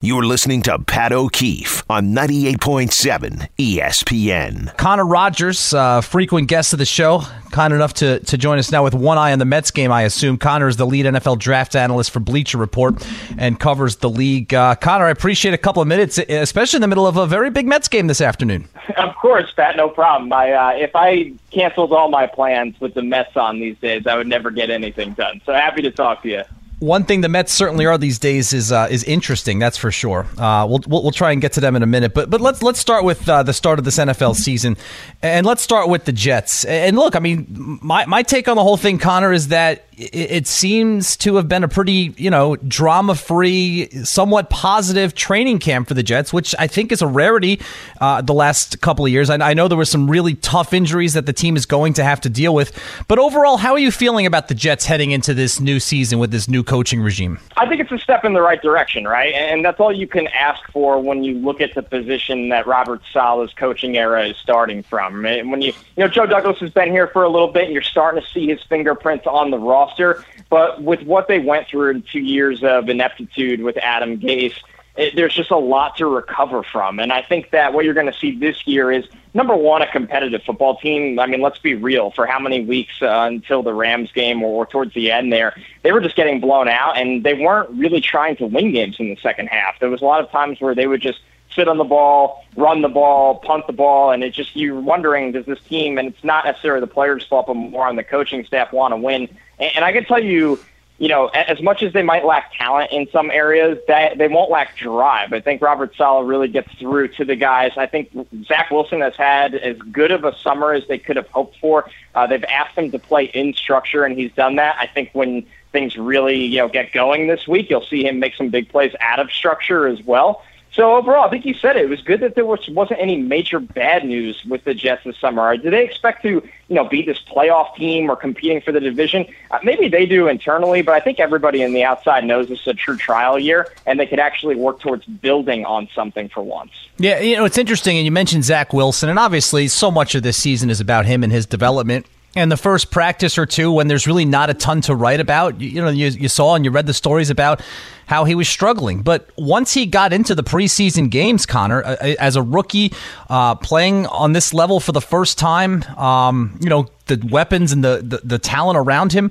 You're listening to Pat O'Keefe on 98.7 ESPN. Connor Rogers, uh, frequent guest of the show, kind enough to, to join us now with one eye on the Mets game, I assume. Connor is the lead NFL draft analyst for Bleacher Report and covers the league. Uh, Connor, I appreciate a couple of minutes, especially in the middle of a very big Mets game this afternoon. Of course, Pat, no problem. I, uh, if I canceled all my plans with the Mets on these days, I would never get anything done. So happy to talk to you one thing the Mets certainly are these days is uh, is interesting. That's for sure. Uh, we'll, we'll, we'll try and get to them in a minute, but but let's let's start with uh, the start of this NFL season, and let's start with the Jets. And look, I mean, my my take on the whole thing, Connor, is that it seems to have been a pretty, you know, drama free, somewhat positive training camp for the Jets, which I think is a rarity uh, the last couple of years. I, I know there were some really tough injuries that the team is going to have to deal with. But overall, how are you feeling about the Jets heading into this new season with this new coaching regime? I think it's a step in the right direction, right? And that's all you can ask for when you look at the position that Robert Saleh's coaching era is starting from. When you, you know, Joe Douglas has been here for a little bit and you're starting to see his fingerprints on the roster roster. But with what they went through in two years of ineptitude with Adam Gase, it, there's just a lot to recover from. And I think that what you're going to see this year is number one, a competitive football team. I mean, let's be real. For how many weeks uh, until the Rams game or, or towards the end there, they were just getting blown out and they weren't really trying to win games in the second half. There was a lot of times where they would just sit on the ball, run the ball, punt the ball, and it just you're wondering does this team and it's not necessarily the players' fault, but more on the coaching staff want to win. And, and I can tell you, you know, as much as they might lack talent in some areas, that they won't lack drive. I think Robert Saleh really gets through to the guys. I think Zach Wilson has had as good of a summer as they could have hoped for. Uh, they've asked him to play in structure, and he's done that. I think when things really, you know, get going this week, you'll see him make some big plays out of structure as well. So overall, I think you said it. It was good that there was wasn't any major bad news with the Jets this summer. Do they expect to, you know, be this playoff team or competing for the division? Uh, maybe they do internally, but I think everybody in the outside knows this is a true trial year, and they could actually work towards building on something for once. Yeah, you know, it's interesting, and you mentioned Zach Wilson, and obviously, so much of this season is about him and his development and the first practice or two when there's really not a ton to write about you, you, know you, you saw and you read the stories about how he was struggling. But once he got into the preseason games connor as a rookie uh, playing on this level for the first time um, you know the weapons and the, the, the talent around him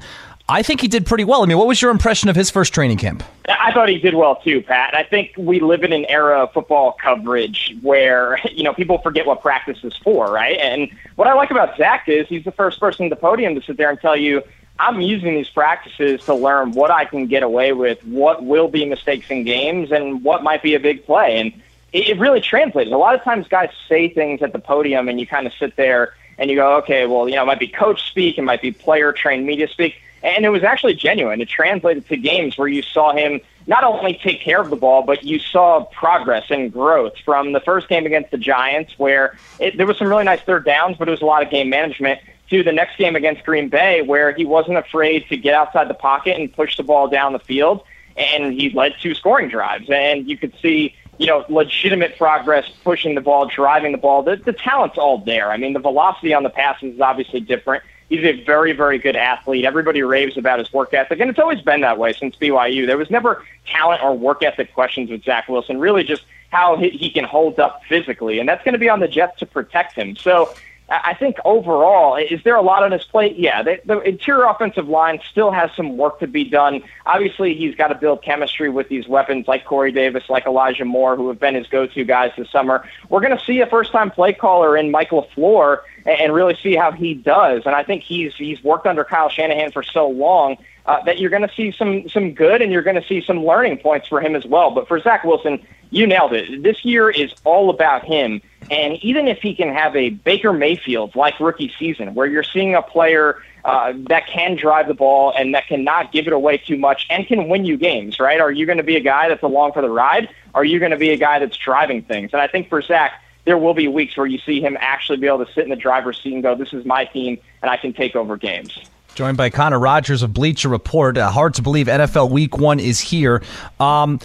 I think he did pretty well. I mean, what was your impression of his first training camp? I thought he did well too, Pat. I think we live in an era of football coverage where you know people forget what practice is for, right? And what I like about Zach is he's the first person at the podium to sit there and tell you, "I'm using these practices to learn what I can get away with, what will be mistakes in games, and what might be a big play." And it really translates. A lot of times, guys say things at the podium, and you kind of sit there and you go, "Okay, well, you know, it might be coach speak, it might be player trained media speak." And it was actually genuine. It translated to games where you saw him not only take care of the ball, but you saw progress and growth from the first game against the Giants, where it, there was some really nice third downs, but it was a lot of game management, to the next game against Green Bay, where he wasn't afraid to get outside the pocket and push the ball down the field, and he led two scoring drives. And you could see, you know, legitimate progress pushing the ball, driving the ball. The, the talent's all there. I mean, the velocity on the passes is obviously different. He's a very, very good athlete. Everybody raves about his work ethic, and it's always been that way since BYU. There was never talent or work ethic questions with Zach Wilson, really just how he he can hold up physically, and that's going to be on the Jets to protect him. So I think overall, is there a lot on his plate? Yeah, the, the interior offensive line still has some work to be done. Obviously, he's got to build chemistry with these weapons like Corey Davis, like Elijah Moore, who have been his go-to guys this summer. We're going to see a first-time play caller in Mike LaFleur and really see how he does. And I think he's he's worked under Kyle Shanahan for so long uh, that you're going to see some some good and you're going to see some learning points for him as well. But for Zach Wilson, you nailed it. This year is all about him. And even if he can have a Baker Mayfield like rookie season, where you're seeing a player uh, that can drive the ball and that cannot give it away too much and can win you games, right? Are you going to be a guy that's along for the ride? Are you going to be a guy that's driving things? And I think for Zach, there will be weeks where you see him actually be able to sit in the driver's seat and go, "This is my team, and I can take over games." Joined by Connor Rogers of Bleacher Report. Uh, hard to believe NFL Week One is here. Um,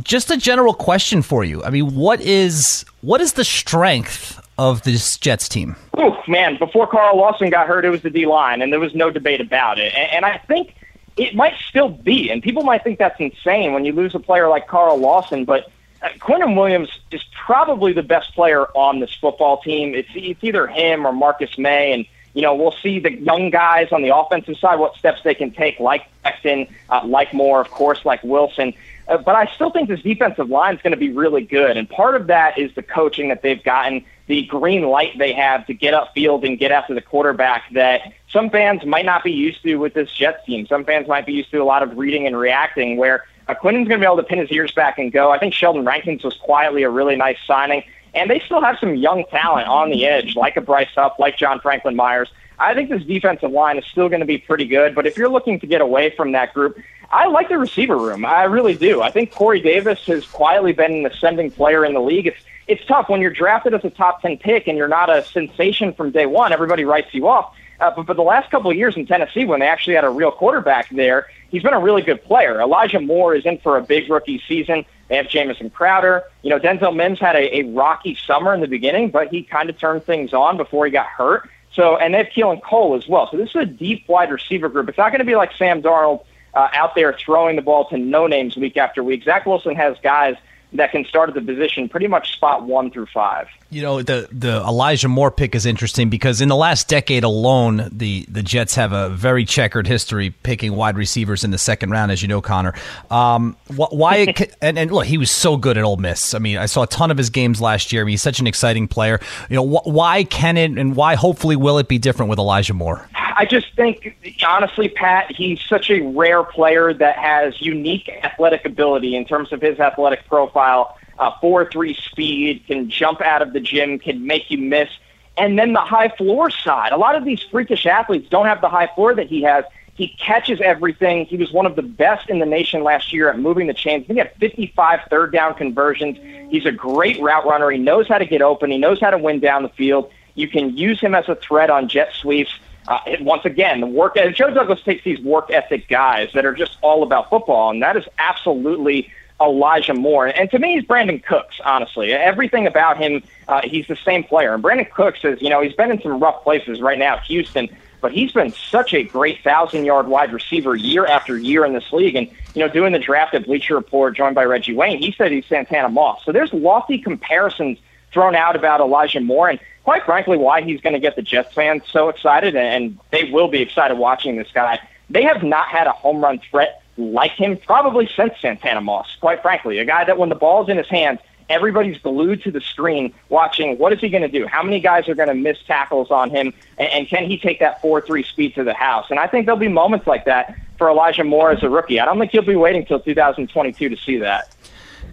just a general question for you. I mean, what is what is the strength of this Jets team? Oh man, before Carl Lawson got hurt, it was the D line, and there was no debate about it. And, and I think it might still be. And people might think that's insane when you lose a player like Carl Lawson, but uh, Quinnen Williams is probably the best player on this football team. It's, it's either him or Marcus Maye, and you know we'll see the young guys on the offensive side what steps they can take, like Becton, uh, like Moore, of course, like Wilson. Uh, but I still think this defensive line is going to be really good, and part of that is the coaching that they've gotten, the green light they have to get upfield and get after the quarterback that some fans might not be used to with this Jets team. Some fans might be used to a lot of reading and reacting where uh, Quinnen's going to be able to pin his ears back and go. I think Sheldon Rankins was quietly a really nice signing. And they still have some young talent on the edge, like a Bryce Huff, like John Franklin Myers. I think this defensive line is still going to be pretty good. But if you're looking to get away from that group, I like the receiver room. I really do. I think Corey Davis has quietly been an ascending player in the league. It's it's tough when you're drafted as a top ten pick and you're not a sensation from day one. Everybody writes you off. Uh, but for the last couple of years in Tennessee, when they actually had a real quarterback there, he's been a really good player. Elijah Moore is in for a big rookie season. They have Jamison Crowder. You know, Denzel Mims had a, a rocky summer in the beginning, but he kind of turned things on before he got hurt. So, and they have Keelan Cole as well. So this is a deep wide receiver group. It's not going to be like Sam Darnold uh, out there throwing the ball to no names week after week. Zach Wilson has guys that can start at the position pretty much spot one through five. You know, the the Elijah Moore pick is interesting because in the last decade alone, the the Jets have a very checkered history picking wide receivers in the second round, as you know, Connor. Um, why? and, and look, he was so good at Ole Miss. I mean, I saw a ton of his games last year. I mean, he's such an exciting player. You know, wh- why can it and why hopefully will it be different with Elijah Moore? I just think, honestly, Pat, he's such a rare player that has unique athletic ability in terms of his athletic profile. Uh, four three speed, can jump out of the gym, can make you miss. And then the high floor side. A lot of these freakish athletes don't have the high floor that he has. He catches everything. He was one of the best in the nation last year at moving the chains. He had 55 third down conversions. He's a great route runner. He knows how to get open. He knows how to win down the field. You can use him as a threat on jet sweeps. Uh, once again, the work. and Joe Douglas takes these work ethic guys that are just all about football, and that is absolutely Elijah Moore. And to me, he's Brandin Cooks. Honestly, everything about him, uh, he's the same player. And Brandin Cooks is, you know, he's been in some rough places right now, Houston, but he's been such a great thousand-yard wide receiver year after year in this league. And you know, doing the draft at Bleacher Report, joined by Reggie Wayne, he said he's Santana Moss. So there's lofty comparisons thrown out about Elijah Moore. And quite frankly, why he's going to get the Jets fans so excited, and they will be excited watching this guy. They have not had a home run threat like him probably since Santana Moss, quite frankly. A guy that when the ball's in his hands, everybody's glued to the screen watching what is he going to do? How many guys are going to miss tackles on him? And, and can he take that 4 3 speed to the house? And I think there'll be moments like that for Elijah Moore as a rookie. I don't think he'll be waiting until 2022 to see that.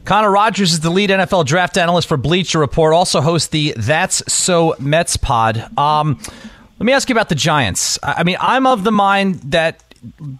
Connor Rogers is the lead NFL draft analyst for Bleacher Report. Also hosts the That's So Mets pod. Um, let me ask you about the Giants. I mean, I'm of the mind that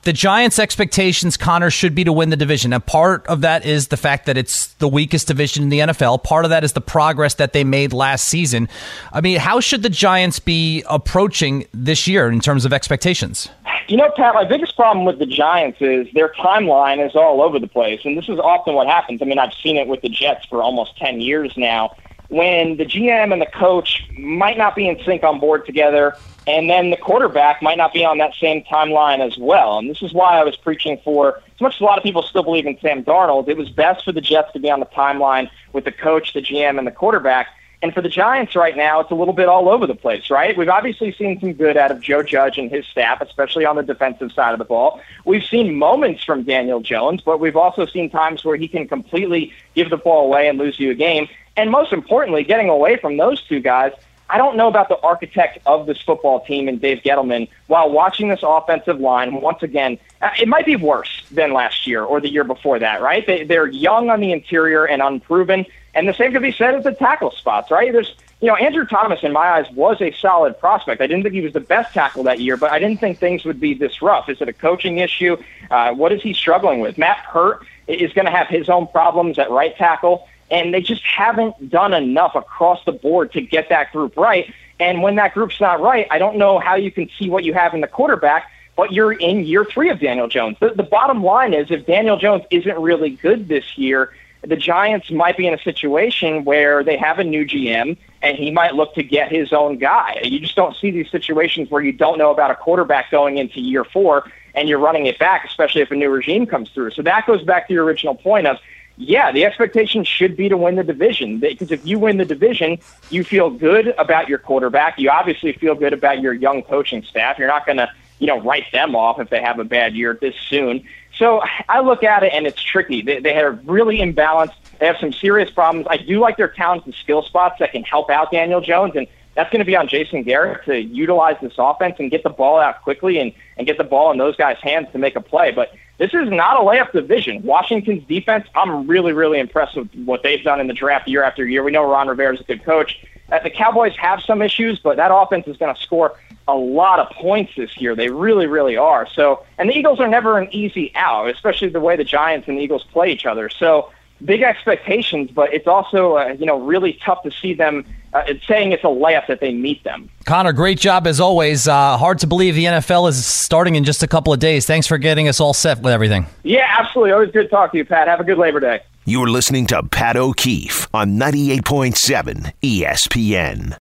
the Giants' expectations, Connor, should be to win the division. Now, part of that is the fact that it's the weakest division in the NFL. Part of that is the progress that they made last season. I mean, how should the Giants be approaching this year in terms of expectations? You know, Pat, my biggest problem with the Giants is their timeline is all over the place. And this is often what happens. I mean, I've seen it with the Jets for almost 10 years now. When the GM and the coach might not be in sync on board together, and then the quarterback might not be on that same timeline as well. And this is why I was preaching for, as much as a lot of people still believe in Sam Darnold, it was best for the Jets to be on the timeline with the coach, the GM, and the quarterback and for the Giants right now, it's a little bit all over the place, right? We've obviously seen some good out of Joe Judge and his staff, especially on the defensive side of the ball. We've seen moments from Daniel Jones, but we've also seen times where he can completely give the ball away and lose you a game. And most importantly, getting away from those two guys, I don't know about the architect of this football team and Dave Gettleman while watching this offensive line. Once again, uh, it might be worse than last year or the year before that, right? They, they're young on the interior and unproven. And the same could be said at the tackle spots, right? There's, you know, Andrew Thomas, in my eyes, was a solid prospect. I didn't think he was the best tackle that year, but I didn't think things would be this rough. Is it a coaching issue? Uh, what is he struggling with? Matt Peart is going to have his own problems at right tackle, and they just haven't done enough across the board to get that group right. And when that group's not right, I don't know how you can see what you have in the quarterback but you're in year three of Daniel Jones. The, the bottom line is if Daniel Jones isn't really good this year, the Giants might be in a situation where they have a new GM and he might look to get his own guy. You just don't see these situations where you don't know about a quarterback going into year four. and you're running it back, especially if a new regime comes through. So that goes back to your original point of yeah, the expectation should be to win the division because if you win the division, you feel good about your quarterback. You obviously feel good about your young coaching staff. You're not going to, you know, write them off if they have a bad year this soon. So I look at it and it's tricky. They, they are really imbalanced. They have some serious problems. I do like their talents and skill spots that can help out Daniel Jones, and that's going to be on Jason Garrett to utilize this offense and get the ball out quickly and, and get the ball in those guys' hands to make a play. But this is not a layup division. Washington's defense, I'm really, really impressed with what they've done in the draft year after year. We know Ron Rivera is a good coach. Uh, the Cowboys have some issues, but that offense is going to score a lot of points this year. They really, really are. So, and the Eagles are never an easy out, especially the way the Giants and the Eagles play each other. So, big expectations, but it's also uh, you know really tough to see them uh, it's saying it's a layup that they meet them. Connor, great job as always. Uh, hard to believe the NFL is starting in just a couple of days. Thanks for getting us all set with everything. Yeah, absolutely. Always good to talk to you, Pat. Have a good Labor Day. You're listening to Pat O'Keefe on 98.7 ESPN.